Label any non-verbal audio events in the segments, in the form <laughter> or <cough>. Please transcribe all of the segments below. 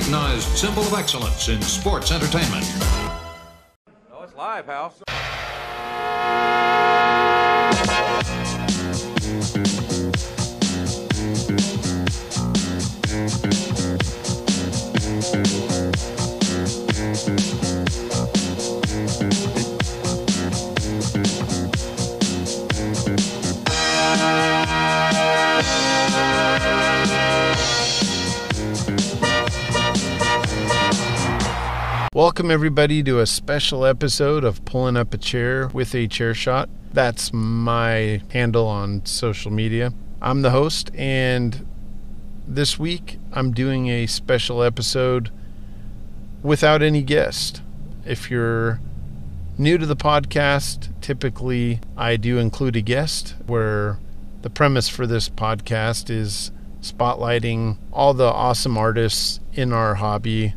recognized symbol of excellence in sports entertainment. Oh, it's live, Hal. Welcome, everybody, to a special episode of Pulling Up a Chair with a Chair Shot. That's my handle on social media. I'm the host, and this week I'm doing a special episode without any guest. If you're new to the podcast, typically I do include a guest where the premise for this podcast is spotlighting all the awesome artists in our hobby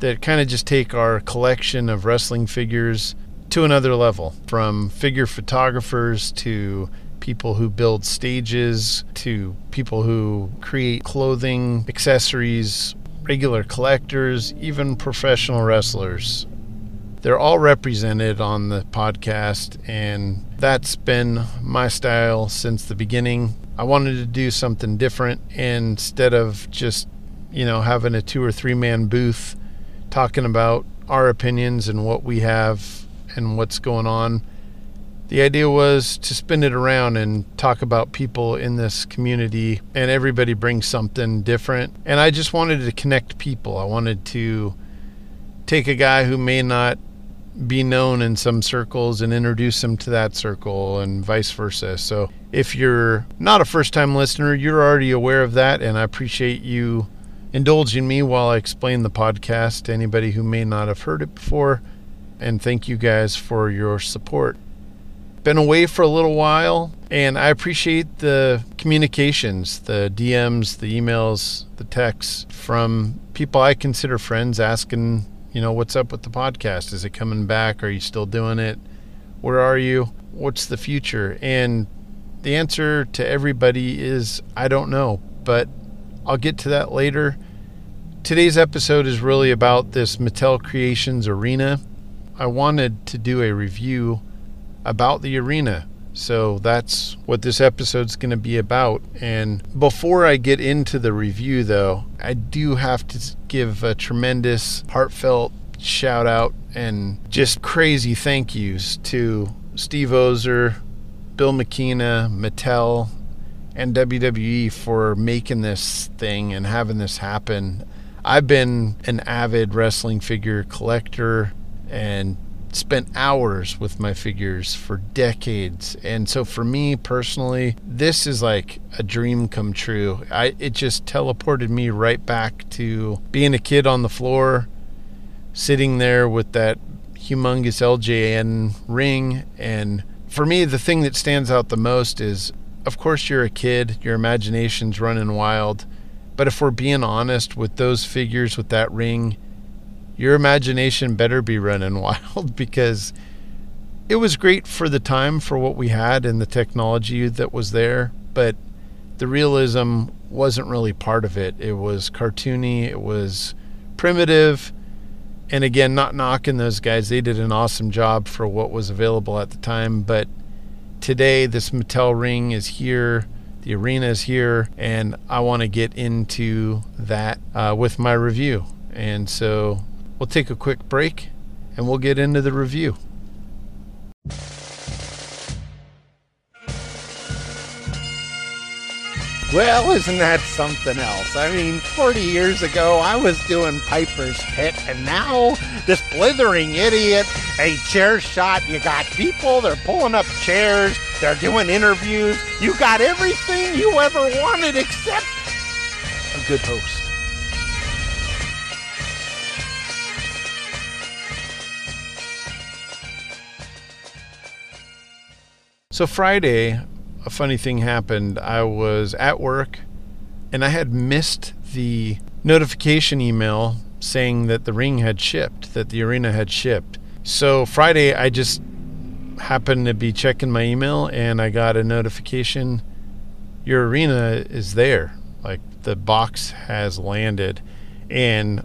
that kind of just take our collection of wrestling figures to another level from figure photographers to people who build stages to people who create clothing, accessories, regular collectors, even professional wrestlers. They're all represented on the podcast, and that's been my style since the beginning. I wanted to do something different instead of just, you know, having a two or three man booth talking about our opinions and what we have and what's going on. The idea was to spin it around and talk about people in this community, and everybody brings something different. And I just wanted to connect people. I wanted to take a guy who may not be known in some circles and introduce him to that circle, and vice versa. So if you're not a first time listener, you're already aware of that, and I appreciate you indulging me while I explain the podcast to anybody who may not have heard it before. And thank you guys for your support. Been away for a little while, and I appreciate the communications, the DMs, the emails, the texts from people I consider friends asking, you know, what's up with the podcast? Is it coming back? Are you still doing it? Where are you? What's the future? And the answer to everybody is I don't know, but I'll get to that later. Today's episode is really about this Mattel Creations arena. I wanted to do a review about the arena. So that's what this episode's going to be about. And before I get into the review, though, I do have to give a tremendous, heartfelt shout out and just crazy thank yous to Steve Ozer, Bill McKenna, Mattel, and WWE for making this thing and having this happen. I've been an avid wrestling figure collector and spent hours with my figures for decades. And so for me personally, this is like a dream come true. I it just teleported me right back to being a kid on the floor, sitting there with that humongous LJN ring and for me the thing that stands out the most is of course you're a kid, your imagination's running wild but if we're being honest with those figures with that ring, your imagination better be running <laughs> wild because it was great for the time for what we had and the technology that was there, but the realism wasn't really part of it. It was cartoony, it was primitive. And again, not knocking those guys, they did an awesome job for what was available at the time. But today, this Mattel ring is here the arena is here, and I want to get into that uh, with my review. And so we'll take a quick break and we'll get into the review. Well, isn't that something else? I mean, 40 years ago, I was doing Piper's Pit, and now this blithering idiot, a chair shot. You got people, they're pulling up chairs, they're doing interviews. You got everything you ever wanted except a good host. So, Friday, a funny thing happened. I was at work and I had missed the notification email saying that the ring had shipped, that the arena had shipped. So Friday, I just happened to be checking my email and I got a notification your arena is there. Like the box has landed. And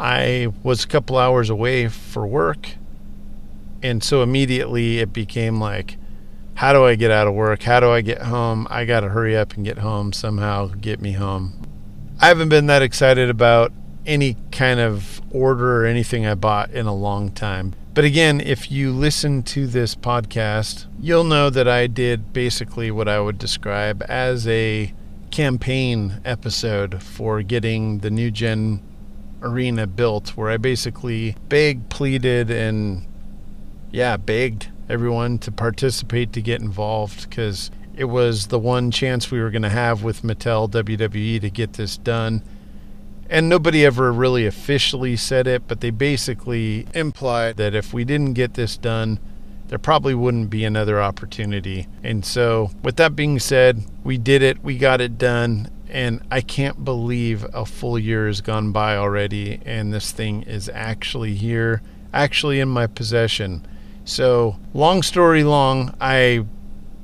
I was a couple hours away for work. And so immediately it became like, how do I get out of work? How do I get home? I got to hurry up and get home somehow, get me home. I haven't been that excited about any kind of order or anything I bought in a long time. But again, if you listen to this podcast, you'll know that I did basically what I would describe as a campaign episode for getting the new gen arena built, where I basically begged, pleaded, and yeah, begged everyone to participate to get involved because it was the one chance we were going to have with Mattel WWE to get this done. And nobody ever really officially said it, but they basically implied that if we didn't get this done, there probably wouldn't be another opportunity. And so, with that being said, we did it, we got it done, and I can't believe a full year has gone by already, and this thing is actually here, actually in my possession. So, long story long, I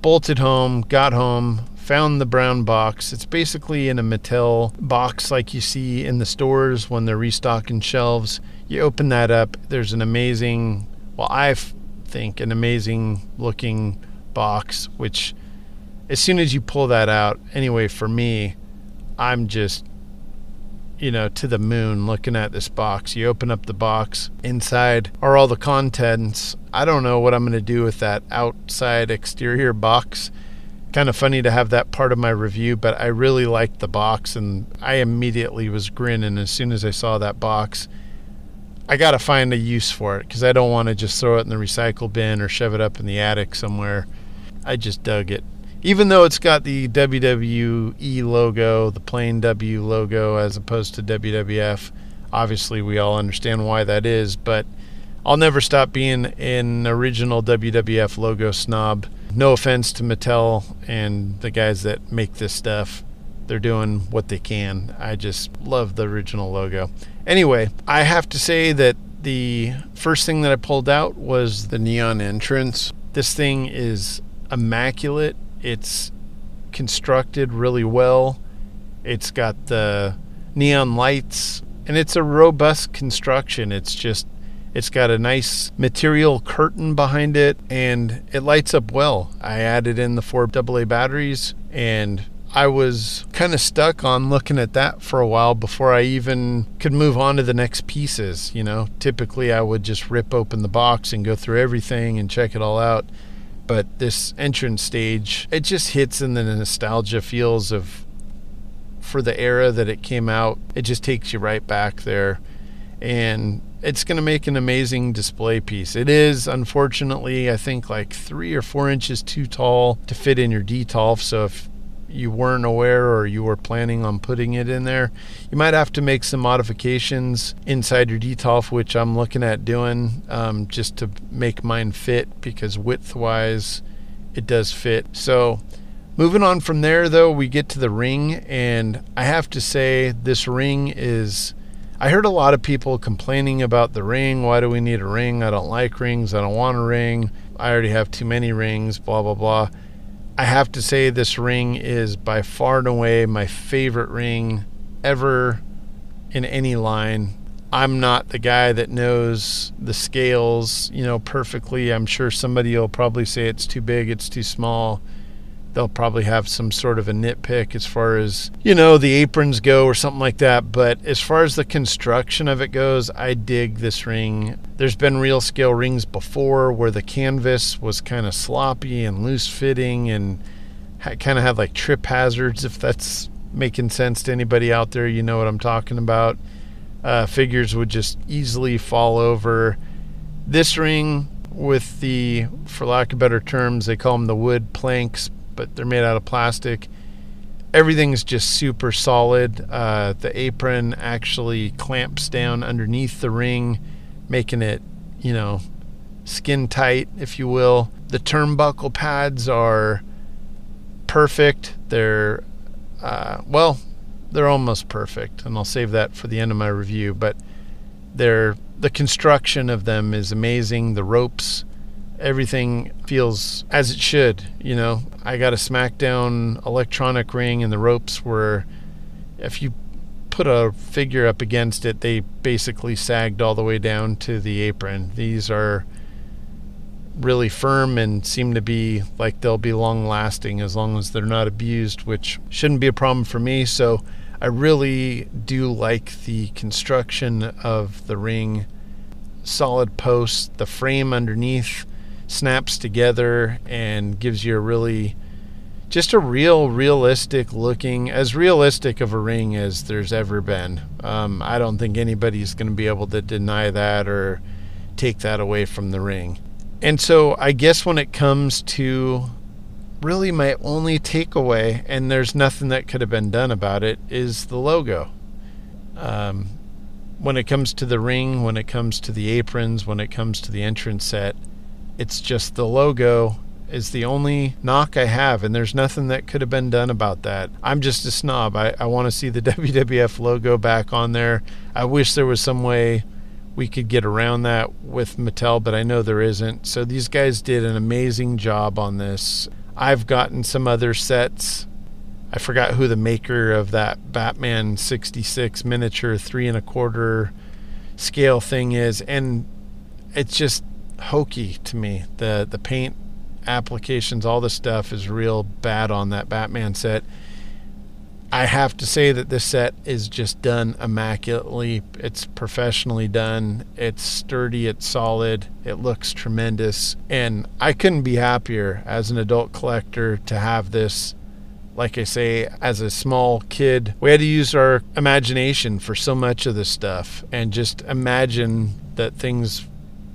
bolted home, got home, found the brown box. It's basically in a Mattel box like you see in the stores when they're restocking shelves. You open that up, there's an amazing, well, I think, an amazing looking box, which as soon as you pull that out, anyway, for me, I'm just, you know, to the moon looking at this box. You open up the box, inside are all the contents. I don't know what I'm going to do with that outside exterior box kind of funny to have that part of my review, but I really liked the box and I immediately was grinning as soon as I saw that box. I got to find a use for it because I don't want to just throw it in the recycle bin or shove it up in the attic somewhere. I just dug it. Even though it's got the WWE logo, the plain W logo, as opposed to WWF, obviously we all understand why that is, but I'll never stop being an original WWF logo snob no offense to Mattel and the guys that make this stuff. They're doing what they can. I just love the original logo. Anyway, I have to say that the first thing that I pulled out was the neon entrance. This thing is immaculate. It's constructed really well. It's got the neon lights and it's a robust construction. It's just it's got a nice material curtain behind it and it lights up well. I added in the four AA batteries and I was kind of stuck on looking at that for a while before I even could move on to the next pieces. You know, typically I would just rip open the box and go through everything and check it all out. But this entrance stage, it just hits in the nostalgia feels of for the era that it came out. It just takes you right back there. And it's going to make an amazing display piece. It is, unfortunately, I think like three or four inches too tall to fit in your Detolf. So if you weren't aware or you were planning on putting it in there, you might have to make some modifications inside your Detolf, which I'm looking at doing um, just to make mine fit because width wise, it does fit. So moving on from there, though, we get to the ring, and I have to say, this ring is I heard a lot of people complaining about the ring. Why do we need a ring? I don't like rings. I don't want a ring. I already have too many rings, blah, blah, blah. I have to say, this ring is by far and away my favorite ring ever in any line. I'm not the guy that knows the scales, you know, perfectly. I'm sure somebody will probably say it's too big, it's too small they'll probably have some sort of a nitpick as far as you know the aprons go or something like that. But as far as the construction of it goes i dig this ring. There's been real scale rings before where the canvas was kind of sloppy and loose fitting and kind of had like trip hazards if that's making sense to anybody out there. You know what i'm talking about. Uh, figures would just easily fall over. This ring with the for lack of better terms they call them the wood planks but they're made out of plastic. Everything's just super solid. Uh, the apron actually clamps down underneath the ring, making it, you know, skin tight, if you will. The turnbuckle pads are perfect. They're, uh, well, they're almost perfect, and I'll save that for the end of my review. But they're the construction of them is amazing. The ropes everything feels as it should. You know, I got a SmackDown electronic ring, and the ropes were, if you put a figure up against it, they basically sagged all the way down to the apron. These are really firm and seem to be like they'll be long lasting as long as they're not abused, which shouldn't be a problem for me. So I really do like the construction of the ring. Solid posts, the frame underneath snaps together and gives you a really just a real realistic looking as realistic of a ring as there's ever been. Um, i don't think anybody's going to be able to deny that or take that away from the ring. And so i guess when it comes to really my only takeaway and there's nothing that could have been done about it is the logo. Um, when it comes to the ring when it comes to the aprons when it comes to the entrance set it's just the logo is the only knock I have, and there's nothing that could have been done about that. I'm just a snob. I, I want to see the <laughs> WWF logo back on there. I wish there was some way we could get around that with Mattel, but I know there isn't. So these guys did an amazing job on this. I've gotten some other sets. I forgot who the maker of that Batman 66 miniature three and a quarter scale thing is, and it's just hokey to me. The the paint applications, all the stuff is real bad on that Batman set. I have to say that this set is just done immaculately. It's professionally done. It's sturdy, it's solid, it looks tremendous. And I couldn't be happier as an adult collector to have this. Like I say, as a small kid, we had to use our imagination for so much of this stuff and just imagine that things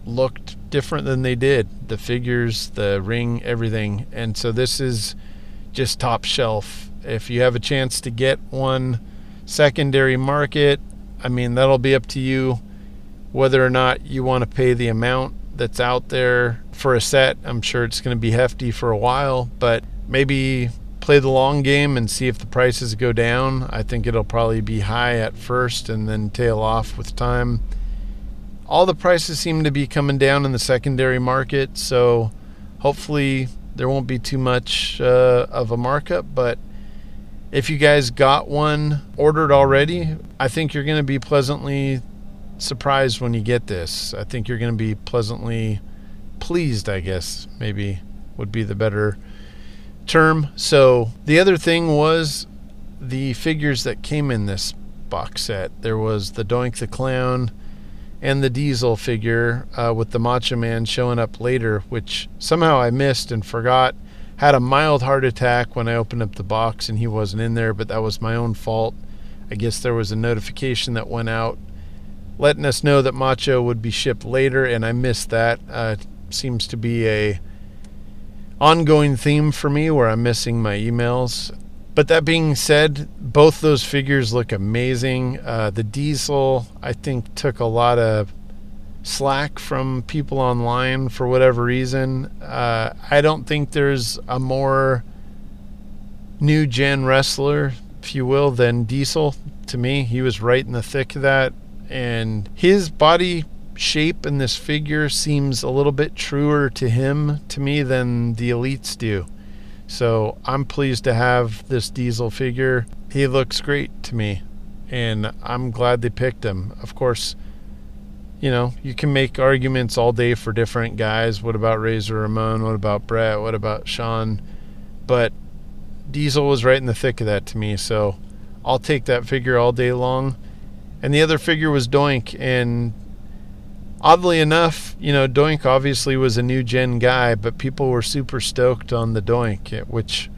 looked different than they did. The figures, the ring, everything. And so this is just top shelf. If you have a chance to get one secondary market, I mean, that'll be up to you whether or not you want to pay the amount that's out there for a set. I'm sure it's going to be hefty for a while, but maybe play the long game and see if the prices go down. I think it'll probably be high at first and then tail off with time all the prices seem to be coming down in the secondary market, so hopefully there won't be too much uh, of a markup. But if you guys got one ordered already, I think you're going to be pleasantly surprised when you get this. I think you're going to be pleasantly pleased, I guess, maybe would be the better term. So the other thing was the figures that came in this box set. There was the Doink the Clown and the Diesel figure uh, with the Macho Man showing up later, which somehow I missed and forgot. Had a mild heart attack when I opened up the box and he wasn't in there, but that was my own fault. I guess there was a notification that went out letting us know that Macho would be shipped later, and I missed that. Uh, seems to be a ongoing theme for me where I'm missing my emails. But that being said, both those figures look amazing. Uh, the Diesel, I think, took a lot of slack from people online for whatever reason. Uh, I don't think there's a more new gen wrestler, if you will, than Diesel. To me, he was right in the thick of that. And his body shape in this figure seems a little bit truer to him, to me, than the elites do. So I'm pleased to have this diesel figure. He looks great to me, and I'm glad they picked him. Of course, you know, you can make arguments all day for different guys. What about Razor Ramon? What about Bret? What about Shawn? But Diesel was right in the thick of that to me, so I'll take that figure all day long. And the other figure was Doink, and oddly enough, you know, Doink obviously was a new gen guy, but people were super stoked on the Doink, which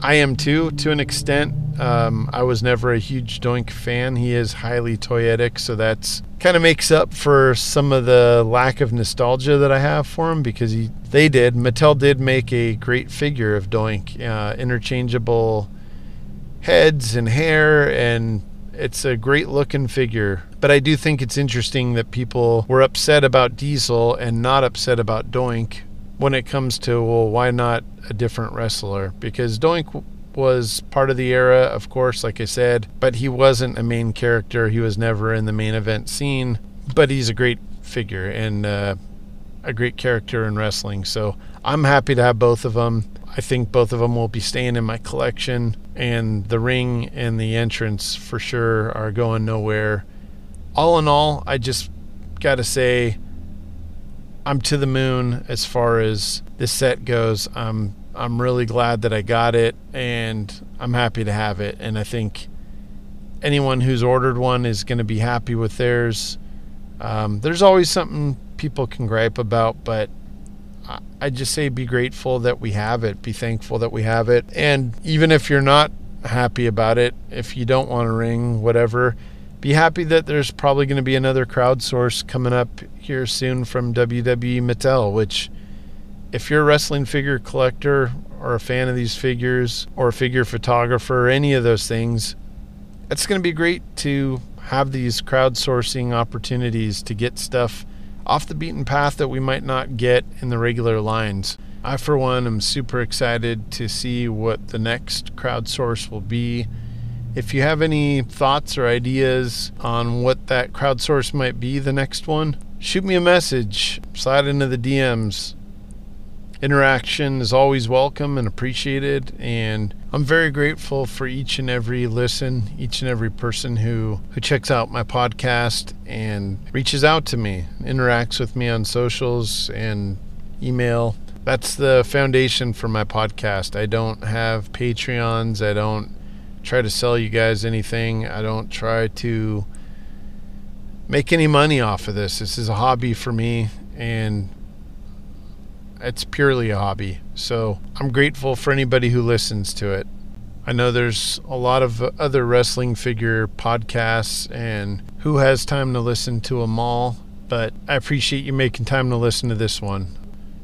I am too, to an extent. Um, I was never a huge Doink fan. He is highly toyetic, so that's kind of makes up for some of the lack of nostalgia that I have for him because he they did Mattel did make a great figure of Doink, uh, interchangeable heads and hair and it's a great looking figure, but I do think it's interesting that people were upset about Diesel and not upset about Doink when it comes to, well, why not a different wrestler? Because Doink was part of the era, of course, like I said, but he wasn't a main character. He was never in the main event scene, but he's a great figure. And uh, a great character in wrestling. So I'm happy to have both of them. I think both of them will be staying in my collection, and the ring and the entrance for sure are going nowhere. All in all, I just got to say, I'm to the moon as far as this set goes. I'm I'm really glad that I got it, and I'm happy to have it. And I think anyone who's ordered one is going to be happy with theirs. Um, there's always something people can gripe about, but I just say be grateful that we have it, be thankful that we have it. And even if you're not happy about it, if you don't want to ring, whatever, be happy that there's probably going to be another crowdsource coming up here soon from WWE Mattel, which if you're a wrestling figure collector or a fan of these figures or a figure photographer or any of those things, it's going to be great to have these crowdsourcing opportunities to get stuff off the beaten path that we might not get in the regular lines. I, for one, am super excited to see what the next crowdsource will be. If you have any thoughts or ideas on what that crowdsource might be, the next one, shoot me a message, slide into the DMs. Interaction is always welcome and appreciated, and I'm very grateful for each and every listen, each and every person who, who checks out my podcast and reaches out to me, interacts with me on socials and email. That's the foundation for my podcast. I don't have Patreons. I don't try to sell you guys anything. I don't try to make any money off of this. This is a hobby for me, and it's purely a hobby. So I'm grateful for anybody who listens to it. I know there's a lot of other wrestling figure podcasts, and who has time to listen to them all? But I appreciate you making time to listen to this one.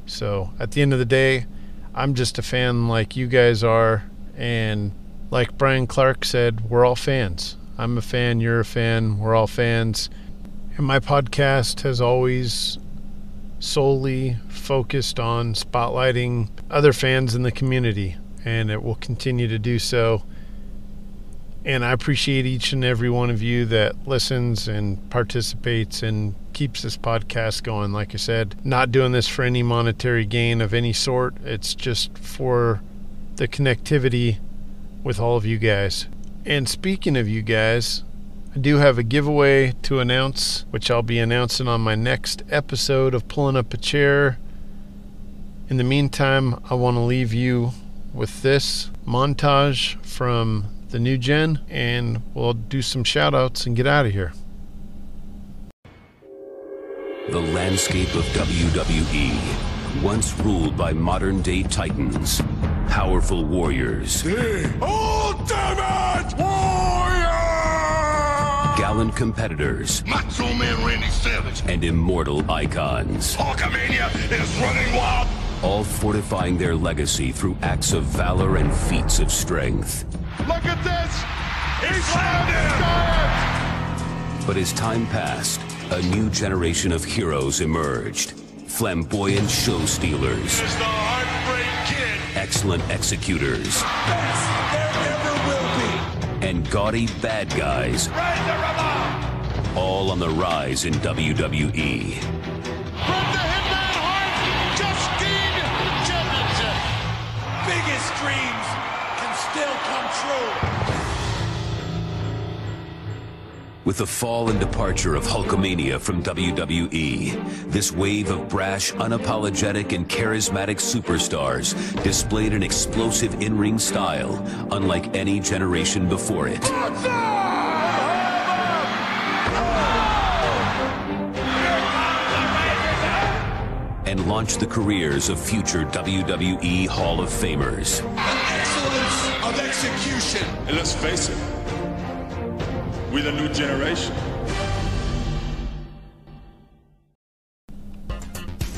So at the end of the day, I'm just a fan like you guys are. And like Brian Clark said, we're all fans. I'm a fan, you're a fan, we're all fans. And my podcast has always solely focused on spotlighting other fans in the community, and it will continue to do so. And I appreciate each and every one of you that listens and participates and keeps this podcast going. Like I said, not doing this for any monetary gain of any sort, it's just for the connectivity with all of you guys. And speaking of you guys, do have a giveaway to announce, which I'll be announcing on my next episode of Pulling Up a Chair. In the meantime, I want to leave you with this montage from the new gen, and we'll do some shout outs and get out of here. The landscape of WWE, once ruled by modern day titans, powerful warriors. Ultimate oh, Warrior! Gallant competitors, Macho Man Randy Savage, and immortal icons. Hulkamania is running wild. All fortifying their legacy through acts of valor and feats of strength. Look at this! He slammed him! But as time passed, a new generation of heroes emerged. Flamboyant show stealers, It's the Heartbreak Kid. excellent executors, Best there ever will. And gaudy bad guys, all on the rise in. WWE. From the Hitman Heart, Justine Jefferson. Biggest dreams can still come true. With the fall and departure of Hulkamania from WWE, this wave of brash, unapologetic, and charismatic superstars displayed an explosive in-ring style unlike any generation before it. And launched the careers of future WWE Hall of Famers. Excellence of execution. And let's face it, we're the new generation.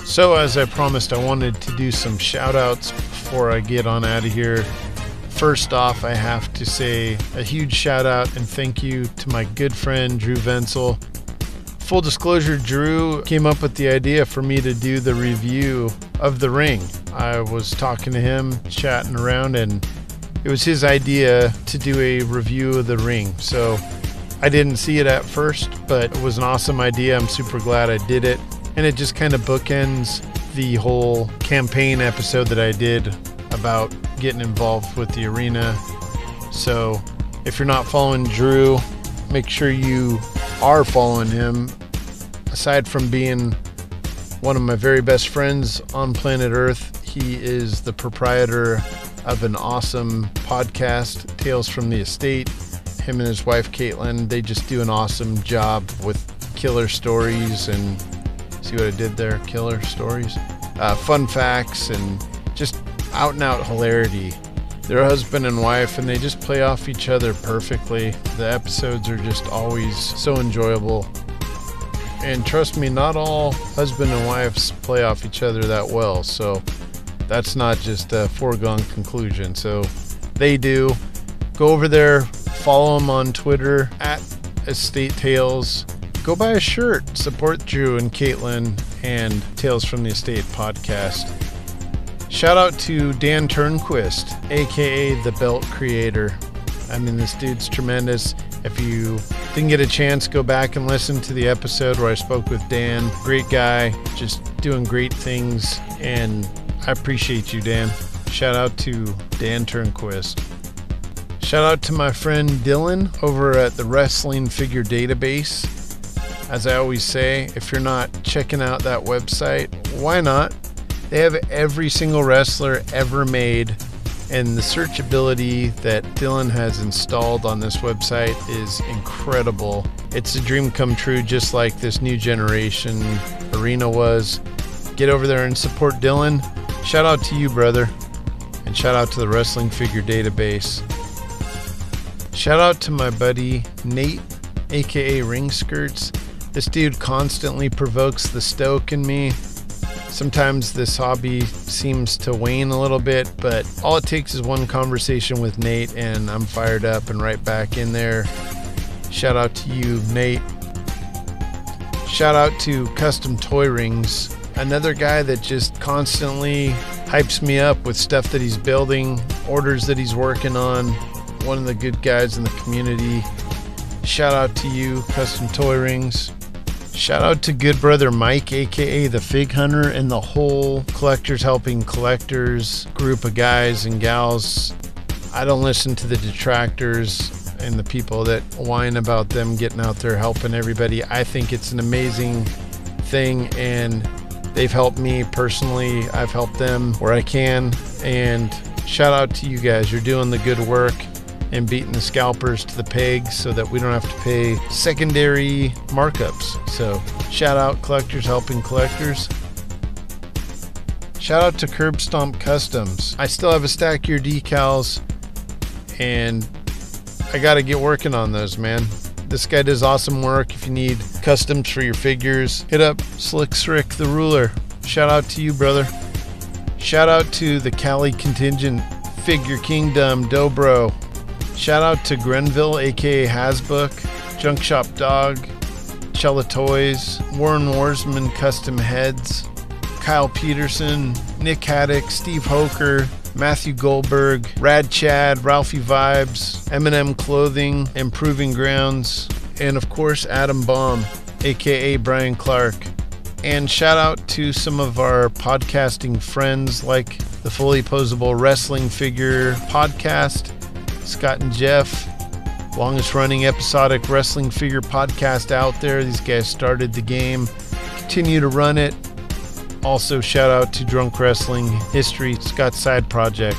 So, as I promised, I wanted to do some shout outs before I get on out of here. First off, I have to say a huge shout out and thank you to my good friend Drew Venzel. Full disclosure, Drew came up with the idea for me to do the review of The Ring. I was talking to him, chatting around, and it was his idea to do a review of The Ring. So I didn't see it at first, but it was an awesome idea. I'm super glad I did it. And it just kind of bookends the whole campaign episode that I did about getting involved with the arena. So if you're not following Drew, make sure you are following him. Aside from being one of my very best friends on planet Earth, he is the proprietor of an awesome podcast, Tales from the Estate. Him and his wife, Caitlin, they just do an awesome job with killer stories and see what I did there? Killer stories, uh, fun facts, and just out and out hilarity. They're husband and wife, and they just play off each other perfectly. The episodes are just always so enjoyable. And trust me, not all husband and wives play off each other that well. So that's not just a foregone conclusion. So they do. Go over there, follow them on Twitter at Estate Tales. Go buy a shirt. Support Drew and Caitlin and Tales from the Estate podcast. Shout out to Dan Turnquist, aka the Belt Creator. I mean, this dude's tremendous. If you didn't get a chance, go back and listen to the episode where I spoke with Dan. Great guy, just doing great things, and I appreciate you, Dan. Shout out to Dan Turnquist. Shout out to my friend Dylan over at the Wrestling Figure Database. As I always say, if you're not checking out that website, why not? They have every single wrestler ever made, and the searchability that Dylan has installed on this website is incredible. It's a dream come true, just like this new generation arena was. Get over there and support Dylan. Shout out to you, brother, and shout out to the Wrestling Figure Database. Shout out to my buddy Nate, aka Ring Skirts. This dude constantly provokes the stoke in me. Sometimes this hobby seems to wane a little bit, but all it takes is one conversation with Nate, and I'm fired up and right back in there. Shout out to you, Nate. Shout out to Custom Toy Rings, another guy that just constantly hypes me up with stuff that he's building, orders that he's working on. One of the good guys in the community. Shout out to you, Custom Toy Rings. Shout out to good brother Mike, aka the Fig Hunter, and the whole Collectors Helping Collectors group of guys and gals. I don't listen to the detractors and the people that whine about them getting out there helping everybody. I think it's an amazing thing, and they've helped me personally. I've helped them where I can, and shout out to you guys. You're doing the good work and beating the scalpers to the pegs so that we don't have to pay secondary markups. So, shout out collectors helping collectors. Shout out to Curb Stomp Customs. I still have a stack of your decals and I got to get working on those, man. This guy does awesome work. If you need customs for your figures, hit up Slick Srick the Ruler. Shout out to you, brother. Shout out to the Cali Contingent Figure Kingdom Dobro. Shout out to Grenville, aka Hasbook, Junk Shop Dog, Chella Toys, Warren Warsman Custom Heads, Kyle Peterson, Nick Haddock, Steve Hoker, Matthew Goldberg, Rad Chad, Ralphie Vibes, Eminem Clothing, Improving Grounds, and of course Adam Bomb, aka Brian Clark. And shout out to some of our podcasting friends like the Fully Posable Wrestling Figure Podcast, Scott and Jeff, longest running episodic wrestling figure podcast out there. These guys started the game, continue to run it. Also, shout out to Drunk Wrestling History, Scott's side project.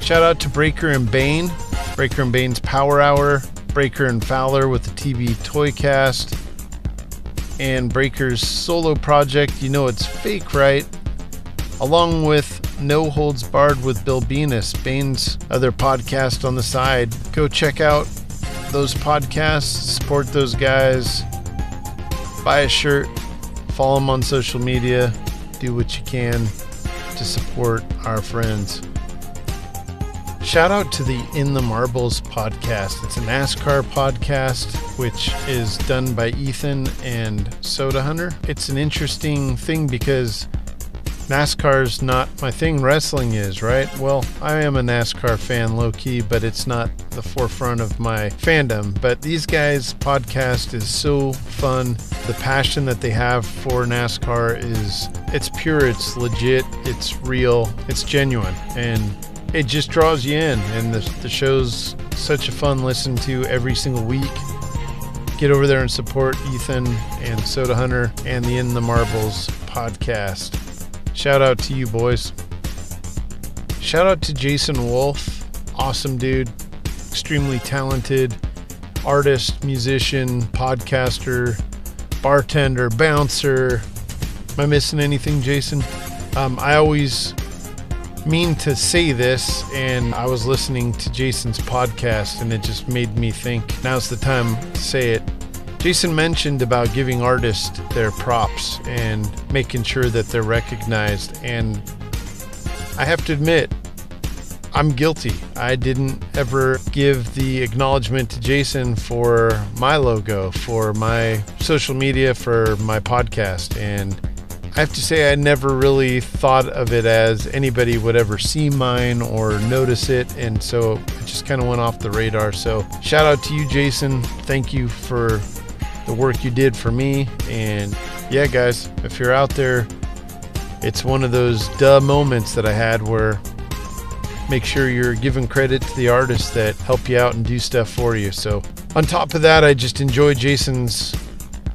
Shout out to Breaker and Bane, Breaker and Bane's Power Hour, Breaker and Fowler with the TV Toycast, and Breaker's solo project. You know it's fake, right? Along with no Holds Barred with Bill Bane's other podcast on the side. Go check out those podcasts, support those guys, buy a shirt, follow them on social media, do what you can to support our friends. Shout out to the In the Marbles podcast. It's a NASCAR podcast which is done by Ethan and Soda Hunter. It's an interesting thing because NASCAR's not my thing, wrestling is, right? Well, I am a NASCAR fan low key, but it's not the forefront of my fandom. But these guys' podcast is so fun. The passion that they have for NASCAR is it's pure, it's legit, it's real, it's genuine. And it just draws you in and the, the show's such a fun listen to every single week get over there and support ethan and soda hunter and the in the marbles podcast shout out to you boys. Shout out to jason wolf. Awesome dude. Extremely talented artist musician podcaster bartender bouncer. Am i missing anything jason? Um, i always mean to say this, and I was listening to Jason's podcast, and it just made me think. Now's the time to say it. Jason mentioned about giving artists their props and making sure that they're recognized. And I have to admit, I'm guilty. I didn't ever give the acknowledgement to Jason for my logo, for my social media, for my podcast. And I have to say, I never really thought of it as anybody would ever see mine or notice it. And so it just kind of went off the radar. So shout out to you, Jason. Thank you for the work you did for me. And yeah, guys, if you're out there, it's one of those duh moments that I had where make sure you're giving credit to the artists that help you out and do stuff for you. So on top of that, I just enjoy Jason's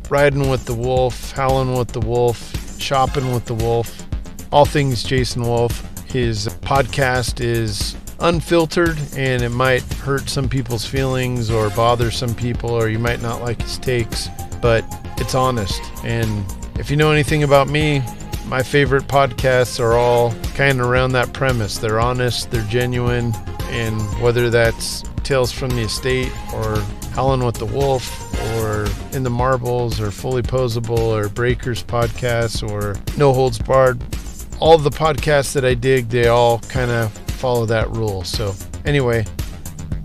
riding with the wolf, howling with the wolf, Shopping with the Wolf, all things Jason Wolf. His podcast is unfiltered and it might hurt some people's feelings or bother some people, or you might not like his takes, but it's honest. And if you know anything about me, my favorite podcasts are all kind of around that premise. They're honest, they're genuine, and whether that's Tales from the Estate or Howling with the Wolf or In the Marbles or Fully Posable or Breakers podcasts or No Holds Barred. All the podcasts that I dig, they all kind of follow that rule. So, anyway,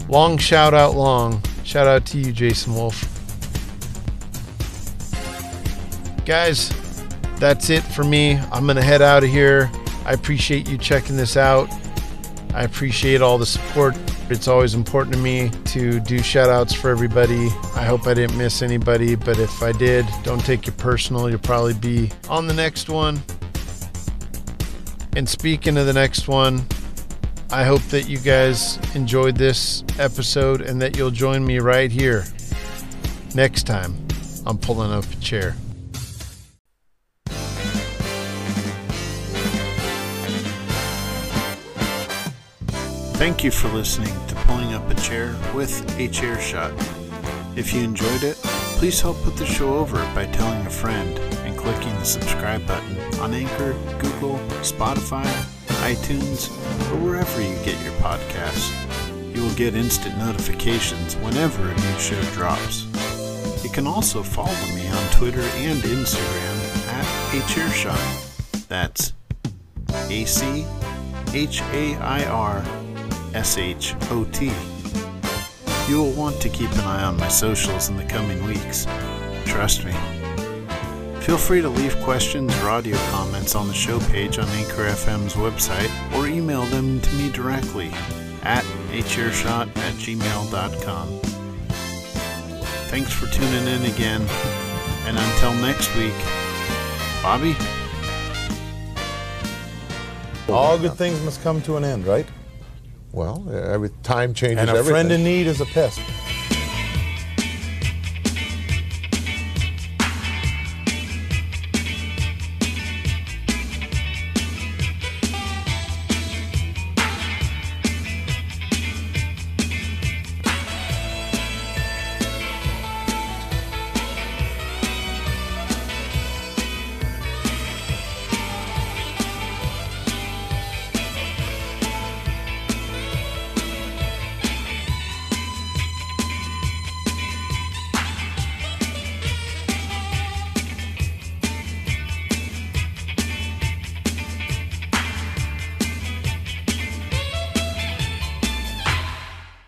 long shout out, long shout out to you, Jason Wolf. Guys, that's it for me. I'm going to head out of here. I appreciate you checking this out. I appreciate all the support. It's always important to me to do shout outs for everybody. I hope I didn't miss anybody, but if I did, don't take it personal. You'll probably be on the next one. And speaking of the next one, I hope that you guys enjoyed this episode and that you'll join me right here next time I'm pulling up a chair. Thank you for listening to Pulling Up a Chair with a Chair Shot. If you enjoyed it, please help put the show over by telling a friend and clicking the subscribe button on Anchor, Google, Spotify, iTunes, or wherever you get your podcasts. You will get instant notifications whenever a new show drops. You can also follow me on Twitter and Instagram at shot. That's A C H A I R S H O T. You will want to keep an eye on my socials in the coming weeks. Trust me. Feel free to leave questions or audio comments on the show page on Anchor FM's website or email them to me directly at achairshot at gmail.com. Thanks for tuning in again, and until next week, Bobby? All good things must come to an end, right? Well, every time changes And a everything. friend in need is a pest.